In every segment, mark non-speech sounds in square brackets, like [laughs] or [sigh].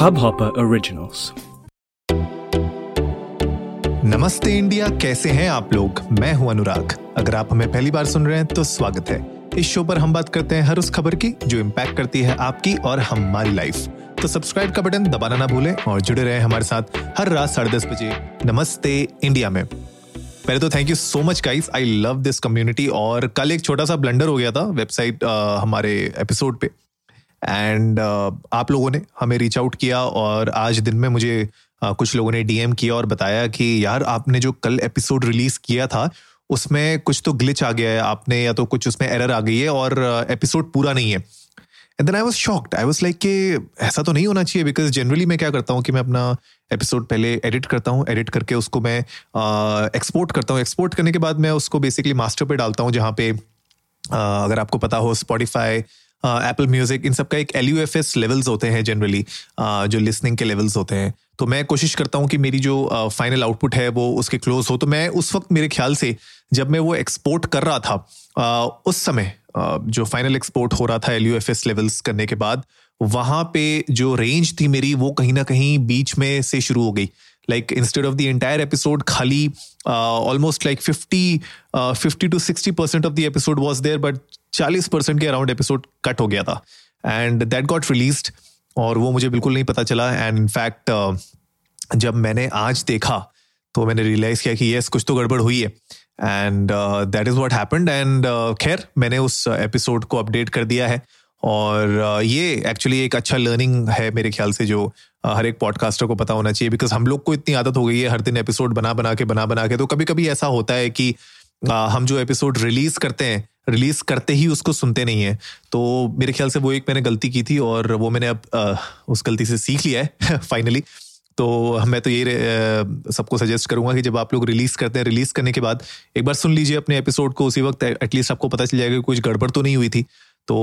Hubhopper Originals. नमस्ते India, कैसे हैं आप लोग? मैं हूँ अनुराग। अगर आप हमें पहली बार सुन रहे हैं तो स्वागत है। इस शो पर हम बात करते हैं हर उस खबर की, जो इम्पैक्ट करती है आपकी और हमारी लाइफ तो सब्सक्राइब का बटन दबाना ना भूलें और जुड़े रहे हमारे साथ हर रात साढ़े दस बजे। नमस्ते इंडिया में। पहले तो thank you so much guys I love this community और कल एक छोटा सा ब्लंडर हो गया था वेबसाइट हमारे एपिसोड पे। एंड uh, आप लोगों ने हमें रीच आउट किया और आज दिन में मुझे uh, कुछ लोगों ने डीएम किया और बताया कि यार आपने जो कल एपिसोड रिलीज़ किया था उसमें कुछ तो ग्लिच आ गया है आपने या तो कुछ उसमें एरर आ गई है और एपिसोड uh, पूरा नहीं है। And then I was shocked I was like कि ऐसा तो नहीं होना चाहिए बिकॉज़ जनरली मैं क्या करता हूँ कि मैं अपना एपिसोड पहले एडिट करता हूँ एडिट करके उसको मैं एक्सपोर्ट करता हूँ। एक्सपोर्ट करने के बाद मैं उसको बेसिकली मास्टर पे डालता हूँ जहाँ पे Uh, अगर आपको पता हो स्पॉटिफाई एप्पल म्यूज़िक इन सब का एक L U F S levels होते हैं जनरली जो लिसनिंग के लेवल्स होते हैं। तो मैं कोशिश करता हूँ कि मेरी जो फाइनल आउटपुट है वो उसके क्लोज हो। तो मैं उस वक्त मेरे ख्याल से जब मैं वो एक्सपोर्ट कर रहा था उस समय जो फाइनल एक्सपोर्ट हो रहा था L U F S levels करने के बाद, वहाँ पे जो रेंज थी मेरी वो कहीं ना कहीं बीच में से शुरू हो गई। Like instead of the entire episode खाली almost like fifty fifty to sixty percent of the episode was there but चालीस परसेंट के अराउंड एपिसोड कट हो गया था। एंड दैट गॉट रिलीज़ और वो मुझे बिल्कुल नहीं पता चला। एंड इनफैक्ट uh, जब मैंने आज देखा तो मैंने रियलाइज़ किया कि यस कुछ तो गड़बड़ हुई है। And that is what happened and खैर मैंने उस एपिसोड को अपडेट कर दिया है। और uh, ये एक्चुअली एक अच्छा लर्निंग है मेरे ख्याल से जो uh, हर एक पॉडकास्टर को पता होना चाहिए। बिकॉज़ हम लोग को इतनी आदत हो गई है हर दिन एपिसोड बना बना के बना बना के। तो कभी कभी ऐसा होता है कि uh, हम जो एपिसोड रिलीज़ करते हैं रिलीज़ करते ही उसको सुनते नहीं है। तो मेरे ख्याल से वो एक मैंने गलती की थी और वो मैंने अब आ, उस गलती से सीख लिया है [laughs] फाइनली तो मैं तो ये सबको सजेस्ट करूँगा कि जब आप लोग रिलीज़ करते हैं रिलीज़ करने के बाद एक बार सुन लीजिए अपने एपिसोड को। उसी वक्त एटलीस्ट आपको पता चल जाएगा कुछ गड़बड़ तो नहीं हुई थी। तो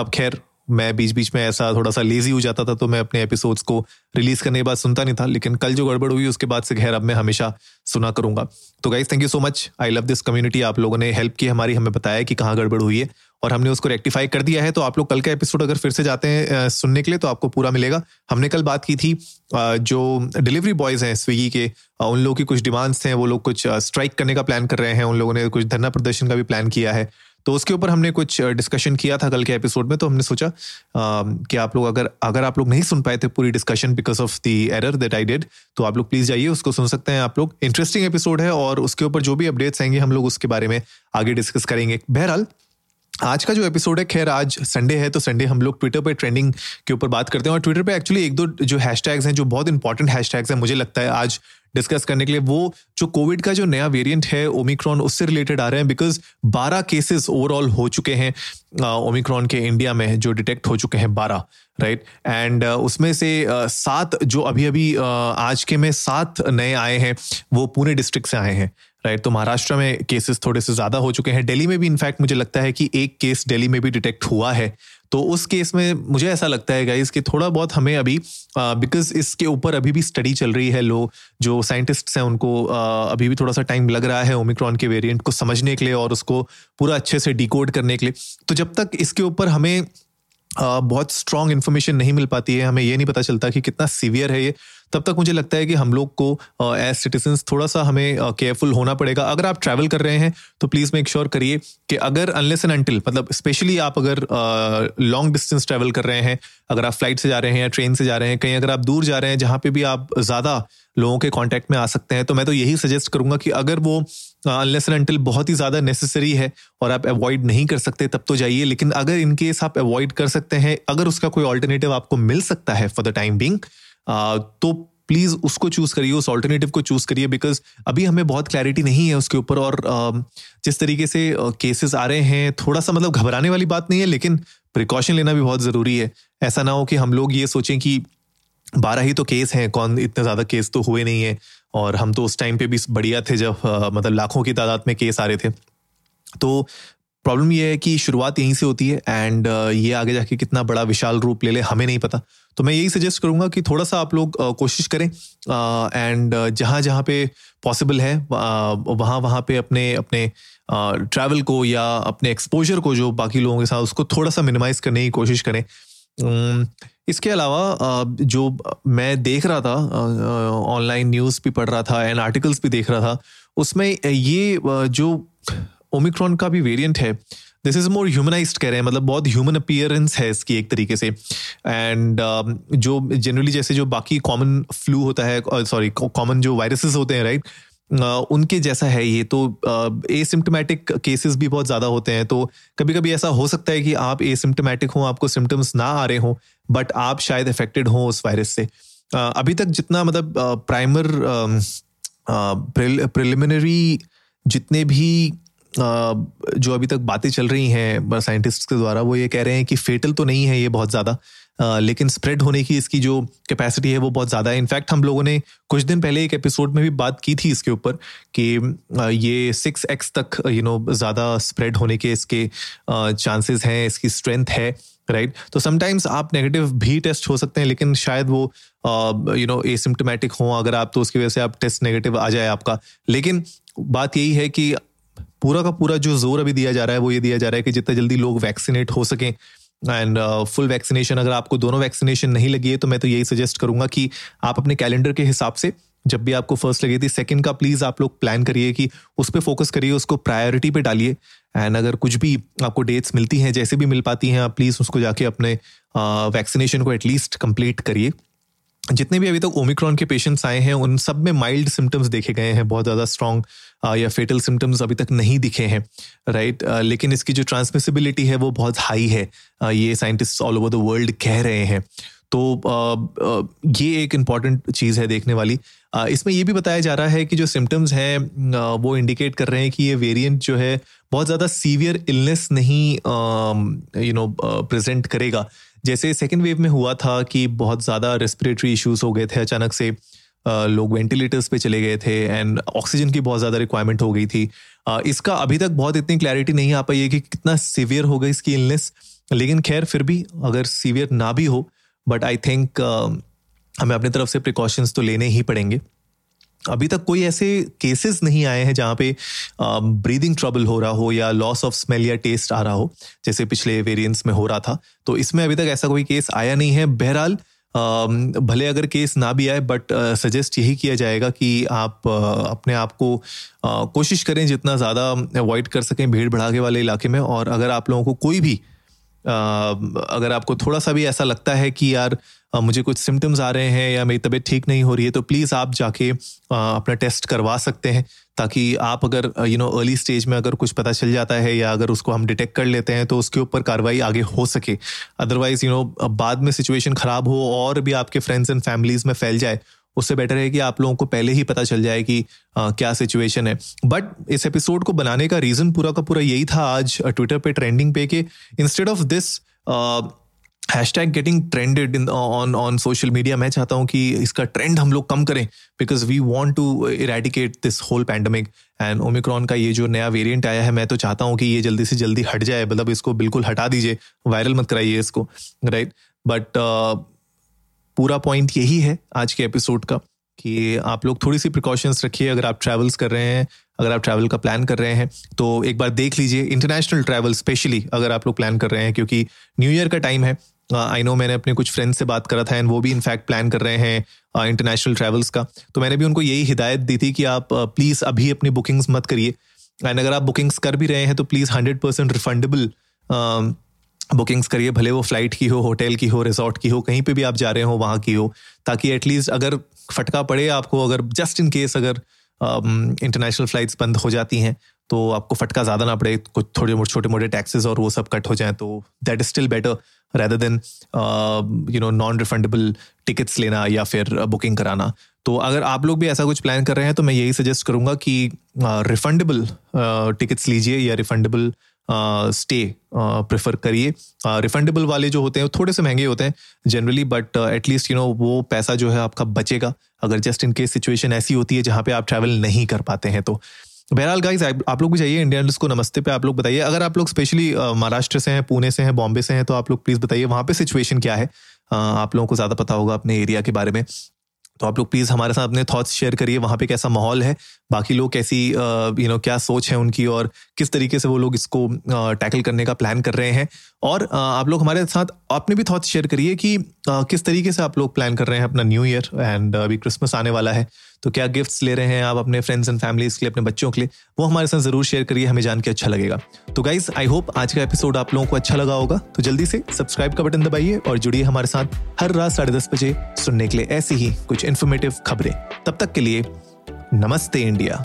अब खैर मैं बीच बीच में ऐसा थोड़ा सा लेजी हो जाता था तो मैं अपने एपिसोड्स को रिलीज़ करने के बाद सुनता नहीं था, लेकिन कल जो गड़बड़ हुई, उसके बाद से खैर अब मैं हमेशा सुना करूँगा। तो guys thank you so much I love this community आप लोगों ने हेल्प की हमारी, हमें बताया कि कहाँ गड़बड़ हुई है, और हमने उसको रेक्टिफाई कर दिया है। तो आप लोग कल का एपिसोड अगर फिर से जाते हैं सुनने के लिए तो आपको पूरा मिलेगा। हमने कल बात की थी जो डिलीवरी बॉयज़ हैं स्विगी के उन लोगों की कुछ डिमांड्स हैं, वो लोग कुछ स्ट्राइक करने का प्लान कर रहे हैं, उन लोगों ने कुछ धरना प्रदर्शन का भी प्लान किया है। तो उसके ऊपर हमने कुछ डिस्कशन किया था कल के एपिसोड में तो हमने सोचा कि आप लोग अगर अगर आप लोग नहीं सुन पाए थे पूरी discussion because of the error that I did तो आप लोग प्लीज़ जाइए, उसको सुन सकते हैं आप लोग। इंटरेस्टिंग एपिसोड है और उसके ऊपर जो भी अपडेट्स आएँगे, हम लोग उसके बारे में आगे डिस्कस करेंगे। बहरहाल, आज का जो एपिसोड है, खैर आज संडे है तो संडे हम लोग ट्विटर पे ट्रेंडिंग के ऊपर बात करते हैं और ट्विटर पे एक्चुअली एक दो जो हैशटैग्स हैं, जो बहुत इंपॉर्टेंट हैशटैग्स हैं, मुझे लगता है आज डिस्कस करने के लिए, वो जो कोविड का जो नया वेरिएंट है ओमिक्रॉन उससे रिलेटेड आ रहे हैं बिकॉज़ 12 केसेस ओवरऑल हो चुके हैं ओमिक्रॉन के इंडिया में जो डिटेक्ट हो चुके हैं 12 राइट एंड उसमें से सात जो अभी अभी आज के में सात नए आए हैं, वो पुणे डिस्ट्रिक्ट से आए हैं राइट तो महाराष्ट्र में केसेस थोड़े से ज़्यादा हो चुके हैं। दिल्ली में भी इनफैक्ट मुझे लगता है कि एक केस दिल्ली में भी डिटेक्ट हुआ है तो उस केस में मुझे ऐसा लगता है गाइज़ कि थोड़ा बहुत हमें अभी बिकॉज़ इसके ऊपर अभी भी स्टडी चल रही है लोग जो साइंटिस्ट्स हैं उनको uh, अभी भी थोड़ा सा टाइम लग रहा है ओमिक्रॉन के वेरिएंट को समझने के लिए और उसको पूरा अच्छे से डिकोड करने के लिए। तो जब तक इसके ऊपर हमें बहुत स्ट्रॉन्ग इन्फॉर्मेशन नहीं मिल पाती है हमें ये नहीं पता चलता कि कितना सीवियर है ये। तब तक मुझे लगता है कि हम लोग को एज सिटीजन थोड़ा सा हमें केयरफुल होना पड़ेगा। अगर आप ट्रैवल कर रहे हैं तो प्लीज़ मेक श्योर करिए कि अगर अनलेस एंड अनटिल मतलब स्पेशली आप अगर लॉन्ग डिस्टेंस ट्रैवल कर रहे हैं, अगर आप फ़्लाइट से जा रहे हैं या ट्रेन से जा रहे हैं, कहीं अगर आप दूर जा रहे हैं, जहाँ पे भी आप ज़्यादा लोगों के कांटेक्ट में आ सकते हैं तो मैं तो यही सजेस्ट करूँगा कि अगर वो अनलेस एंड अनटिल बहुत ही ज़्यादा नेसेसरी है और आप अवॉइड नहीं कर सकते, तब तो जाइए। लेकिन अगर इनकेस आप अवॉइड कर सकते हैं, अगर उसका कोई ऑल्टरनेटिव आपको मिल सकता है फॉर द टाइम बिंग तो प्लीज़ उसको चूज़ करिए, उस ऑल्टरनेटिव को चूज़ करिए बिकॉज़ अभी हमें बहुत क्लैरिटी नहीं है उसके ऊपर और जिस तरीके से केसेस आ रहे हैं, थोड़ा सा मतलब घबराने वाली बात नहीं है, लेकिन प्रिकॉशन लेना भी बहुत ज़रूरी है। ऐसा ना हो कि हम लोग ये सोचें कि बारह ही तो केस हैं, कौन इतने ज़्यादा केस तो हुए नहीं है। और हम तो उस टाइम पे भी बढ़िया थे जब मतलब लाखों की तादाद में केस आ रहे थे। तो प्रॉब्लम ये है कि शुरुआत यहीं से होती है एंड ये आगे जाके कितना बड़ा विशाल रूप ले ले, हमें नहीं पता। तो मैं यही सजेस्ट करूँगा कि थोड़ा सा आप लोग कोशिश करें एंड जहाँ जहाँ पे पॉसिबल है वहाँ वहाँ पे अपने अपने ट्रैवल को या अपने एक्सपोजर को जो बाकी लोगों के साथ, उसको थोड़ा सा मिनिमाइज करने की कोशिश करें। इसके अलावा जो मैं देख रहा था ऑनलाइन न्यूज़ भी पढ़ रहा था एंड आर्टिकल्स भी देख रहा था, उसमें ये जो ओमिक्रॉन का भी वेरिएंट है दिस इज़ मोर ह्यूमनाइज कह रहे हैं मतलब बहुत ह्यूमन अपियरेंस है इसकी एक तरीके से। एंड uh, जो जनरली जैसे जो बाकी कॉमन फ्लू होता है सॉरी uh, कॉमन जो वायरसेस होते हैं राइट Uh, उनके जैसा है ये तो एसिम्टोमेटिक uh, केसेस भी बहुत ज़्यादा होते हैं। तो कभी कभी ऐसा हो सकता है कि आप एसिम्टोमेटिक हो आपको सिम्टम्स ना आ रहे हों बट आप शायद अफेक्टेड हों उस वायरस से। Uh, अभी तक जितना मतलब प्राइमर प्रिलिमिनरी जितने भी जो अभी तक बातें चल रही हैं साइंटिस्ट के द्वारा, वो ये कह रहे हैं कि फेटल तो नहीं है ये बहुत ज़्यादा लेकिन स्प्रेड होने की इसकी जो कैपेसिटी है वो बहुत ज़्यादा है इनफैक्ट हम लोगों ने कुछ दिन पहले एक एपिसोड में भी बात की थी इसके ऊपर कि ये सिक्स एक्स तक यू नो ज़्यादा स्प्रेड होने के इसके चांसेस हैं, इसकी स्ट्रेंथ है राइट? तो समटाइम्स आप नेगेटिव भी टेस्ट हो सकते हैं, लेकिन शायद वो यू नो एसिम्टोमेटिक हों, अगर आप तो उसकी वजह से आप टेस्ट नेगेटिव आ जाए आपका लेकिन बात यही है कि पूरा का पूरा जो ज़ोर अभी दिया जा रहा है वो ये दिया जा रहा है कि जितना जल्दी लोग वैक्सीनेट हो सकें एंड फुल वैक्सीनेशन अगर आपको दोनों वैक्सीनेशन नहीं लगी है तो मैं तो यही सजेस्ट करूँगा कि आप अपने कैलेंडर के हिसाब से जब भी आपको फ़र्स्ट लगी थी सेकंड का प्लीज़ आप लोग प्लान करिए कि उस पर फोकस करिए उसको प्रायोरिटी पे डालिए एंड अगर कुछ भी आपको डेट्स मिलती हैं जैसे भी मिल पाती हैं आप प्लीज़ उसको जाके अपने वैक्सीनेशन uh, को एटलीस्ट कंप्लीट करिए। जितने भी अभी तक ओमिक्रॉन के पेशेंट्स आए हैं, उन सब में माइल्ड सिम्टम्स देखे गए हैं, बहुत ज़्यादा स्ट्रॉन्ग या फेटल सिम्टम्स अभी तक नहीं दिखे हैं राइट लेकिन इसकी जो ट्रांसमिसिबिलिटी है, वो बहुत हाई है। ये scientist all over the world कह रहे हैं। तो ये एक इंपॉर्टेंट चीज़ है देखने वाली। इसमें ये भी बताया जा रहा है कि जो सिम्टम्स हैं वो इंडिकेट कर रहे हैं कि ये वेरिएंट जो है, बहुत ज़्यादा सीवियर इलनेस नहीं यू नो प्रेजेंट करेगा। जैसे सेकेंड वेव में हुआ था कि बहुत ज़्यादा रेस्पिरेटरी इश्यूज़ हो गए थे अचानक से लोग वेंटिलेटर्स पे चले गए थे एंड ऑक्सीजन की बहुत ज़्यादा रिक्वायरमेंट हो गई थी। इसका अभी तक बहुत इतनी क्लैरिटी नहीं आ पाई है कि कितना सीवियर हो गई इसकी इलनेस लेकिन खैर फिर भी अगर सीवियर ना भी हो बट आई थिंक हमें अपनी तरफ़ से प्रिकॉशंस तो लेने ही पड़ेंगे। अभी तक कोई ऐसे केसेस नहीं आए हैं जहाँ पे ब्रीदिंग ट्रबल हो रहा हो या लॉस ऑफ़ स्मेल या टेस्ट आ रहा हो, जैसे पिछले वेरिएंट्स में हो रहा था। तो इसमें अभी तक ऐसा कोई केस आया नहीं है। बहरहाल भले अगर केस ना भी आए बट सजेस्ट यही किया जाएगा कि आप अपने आप को कोशिश करें जितना ज़्यादा अवॉइड कर सकें भीड़ भड़ाके वाले इलाके में। और अगर आप लोगों को कोई भी अगर आपको थोड़ा सा भी ऐसा लगता है कि यार मुझे कुछ सिम्टम्स आ रहे हैं या मेरी तबीयत ठीक नहीं हो रही है तो प्लीज़ आप जाके अपना टेस्ट करवा सकते हैं ताकि आप अगर यू नो अर्ली स्टेज में अगर कुछ पता चल जाता है या अगर उसको हम डिटेक्ट कर लेते हैं तो उसके ऊपर कार्रवाई आगे हो सके। अदरवाइज़ यू नो बाद में सिचुएशन खराब हो और भी आपके फ्रेंड्स एंड फैमिलीज़ में फैल जाए उससे बेटर है कि आप लोगों को पहले ही पता चल जाए कि आ, क्या सिचुएशन है। बट इस एपिसोड को बनाने का रीजन पूरा का पूरा यही था आज ट्विटर पे ट्रेंडिंग पे कि instead of this hashtag getting trended in on on social media मैं चाहता हूँ कि इसका ट्रेंड हम लोग कम करें because we want to eradicate this whole pandemic and Omicron का ये जो नया वेरिएंट आया है, मैं तो चाहता हूँ कि ये जल्दी से जल्दी हट जाए। मतलब इसको बिल्कुल हटा दीजिए। वायरल मत कराइए इसको राइट बट पूरा पॉइंट यही है आज के एपिसोड का, कि आप लोग थोड़ी सी प्रिकॉशंस रखिए। अगर आप ट्रैवल्स कर रहे हैं, अगर आप ट्रैवल का प्लान कर रहे हैं तो एक बार देख लीजिए। इंटरनेशनल ट्रैवल स्पेशली अगर आप लोग प्लान कर रहे हैं, क्योंकि न्यू ईयर का टाइम है आई नो मैंने अपने कुछ फ्रेंड्स से बात करा था एंड वो भी इनफैक्ट प्लान कर रहे हैं इंटरनेशनल ट्रैवल्स का। तो मैंने भी उनको यही हिदायत दी थी कि आप प्लीज़ अभी अपनी बुकिंग्स मत करिए। एंड अगर आप बुकिंग्स कर भी रहे हैं तो please hundred percent refundable bookings करिए भले वो फ़्लाइट की हो होटल की हो रिजॉर्ट की हो कहीं पे भी आप जा रहे हो वहाँ की हो ताकि एटलीस्ट अगर फटका पड़े आपको अगर जस्ट इन केस अगर इंटरनेशनल um, फ्लाइट्स बंद हो जाती हैं तो आपको फटका ज़्यादा ना पड़े कुछ थोड़े मोटे छोटे मोटे टैक्सेस और वो सब कट हो जाए तो that is still better rather than you know non refundable tickets लेना या फिर बुकिंग uh, कराना। तो अगर आप लोग भी ऐसा कुछ प्लान कर रहे हैं तो मैं यही सजेस्ट करूँगा कि रिफंडेबल uh, टिकट्स uh, लीजिए या रिफंडेबल स्टे प्रेफर करिए। रिफंडेबल वाले जो होते हैं थोड़े से महँगे होते हैं generally but at least you know वो पैसा जो है आपका बचेगा। अगर जस्ट इन केस सिचुएशन ऐसी होती है जहाँ पे आप ट्रैवल नहीं कर पाते हैं तो बहरहाल गाइज़ आप लोग भी चाहिए इंडियन को, नमस्ते पे आप लोग बताइए। अगर आप लोग स्पेशली महाराष्ट्र से हैं, पुणे से हैं, बॉम्बे से हैं तो आप लोग प्लीज़ बताइए, वहाँ पे सिचुएशन क्या है? आप लोगों को ज़्यादा पता होगा अपने एरिया के बारे में। तो आप लोग प्लीज़ हमारे साथ अपने थॉट्स शेयर करिए, वहाँ पे कैसा माहौल है, बाकी लोग कैसी यू नो क्या सोच है उनकी और किस तरीके से वो लोग इसको टैकल करने का प्लान कर रहे हैं। और आप लोग हमारे साथ अपने भी थॉट्स शेयर करिए कि किस तरीके से आप लोग प्लान कर रहे हैं अपना न्यू ईयर एंड अभी क्रिसमस आने वाला है। तो क्या गिफ्ट्स ले रहे हैं आप अपने फ्रेंड्स एंड फैमिलीज़ के लिए, अपने बच्चों के लिए? वो हमारे साथ ज़रूर शेयर करिए, हमें जान के अच्छा लगेगा। तो गाइज़ आई होप आज का एपिसोड आप लोगों को अच्छा लगा होगा। तो जल्दी से सब्सक्राइब का बटन दबाइए और जुड़िए हमारे साथ हर रात साढ़े दस बजे सुनने के लिए ऐसी ही कुछ इन्फॉर्मेटिव खबरें। तब तक के लिए नमस्ते इंडिया।